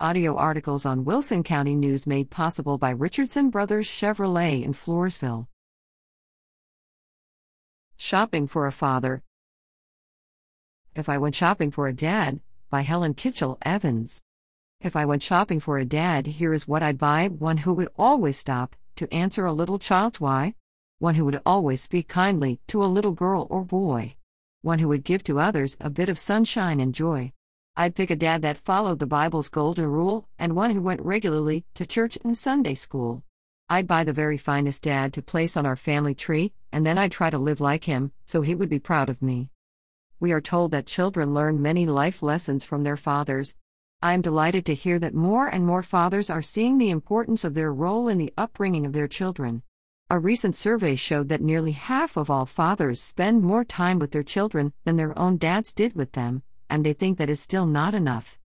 Audio articles on Wilson County News made possible by Richardson Brothers Chevrolet in Floresville. Shopping for a Father. If I Went Shopping for a Dad, by Helen Kitchell Evans. If I went shopping for a dad, here is what I'd buy one who would always stop to answer a little child's why, one who would always speak kindly to a little girl or boy, one who would give to others a bit of sunshine and joy. I'd pick a dad that followed the Bible's golden rule and one who went regularly to church and Sunday school. I'd buy the very finest dad to place on our family tree, and then I'd try to live like him, so he would be proud of me. We are told that children learn many life lessons from their fathers. I am delighted to hear that more and more fathers are seeing the importance of their role in the upbringing of their children. A recent survey showed that nearly half of all fathers spend more time with their children than their own dads did with them, and they think that is still not enough.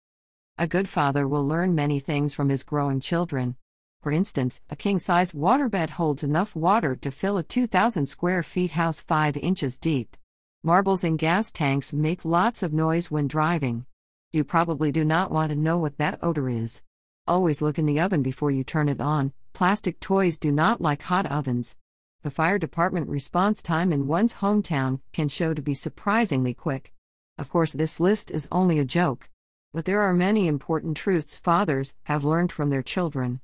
A good father will learn many things from his growing children. For instance, a king sized waterbed holds enough water to fill a 2,000 square feet house 5 inches deep. Marbles in gas tanks make lots of noise when driving. You probably do not want to know what that odor is. Always look in the oven before you turn it on. Plastic toys do not like hot ovens. The fire department response time in one's hometown can show to be surprisingly quick. Of course, this list is only a joke. But there are many important truths fathers have learned from their children.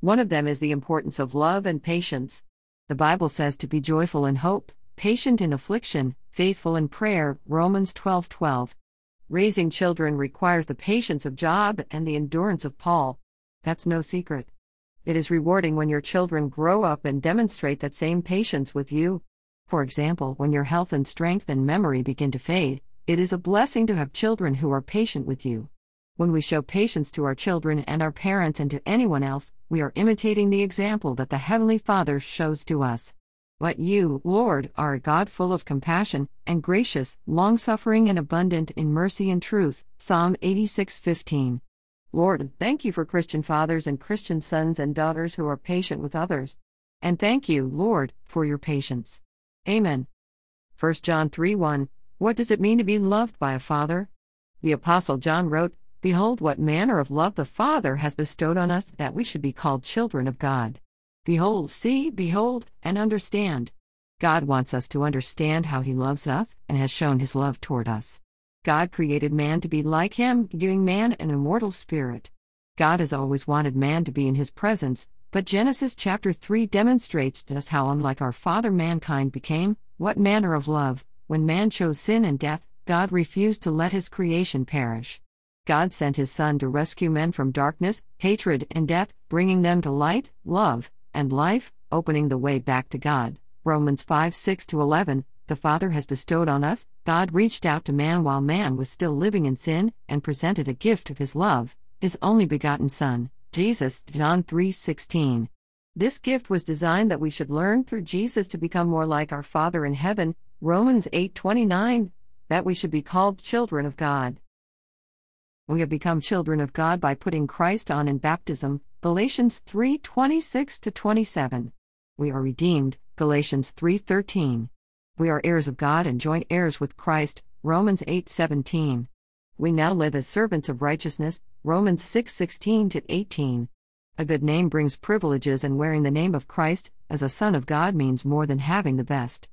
One of them is the importance of love and patience. The Bible says to be joyful in hope, patient in affliction, faithful in prayer, Romans 12:12. 12. Raising children requires the patience of Job and the endurance of Paul. That's no secret. It is rewarding when your children grow up and demonstrate that same patience with you. For example, when your health and strength and memory begin to fade, it is a blessing to have children who are patient with you. When we show patience to our children and our parents and to anyone else, we are imitating the example that the Heavenly Father shows to us. But you, Lord, are a God full of compassion, and gracious, long suffering, and abundant in mercy and truth. Psalm 86:15. Lord, thank you for Christian fathers and Christian sons and daughters who are patient with others. And thank you, Lord, for your patience. Amen. 1 John 3 1. What does it mean to be loved by a father? The Apostle John wrote, Behold, what manner of love the Father has bestowed on us that we should be called children of God. Behold, see, behold, and understand. God wants us to understand how He loves us and has shown His love toward us. God created man to be like Him, giving man an immortal spirit. God has always wanted man to be in His presence, but Genesis chapter 3 demonstrates just how unlike our father mankind became, what manner of love, when man chose sin and death, God refused to let His creation perish. God sent His Son to rescue men from darkness, hatred, and death, bringing them to light, love, and life, opening the way back to God. Romans 5 6 11. The Father has bestowed on us, God reached out to man while man was still living in sin, and presented a gift of His love, His only begotten Son, Jesus. John 3 16. This gift was designed that we should learn through Jesus to become more like our Father in heaven, Romans 8:29, that we should be called children of God. We have become children of God by putting Christ on in baptism, Galatians 3:26 to 27. We are redeemed, Galatians 3:13. We are heirs of God and joint heirs with Christ, Romans 8:17. We now live as servants of righteousness, Romans 6:16 to 18. A good name brings privileges and wearing the name of Christ as a son of God means more than having the best.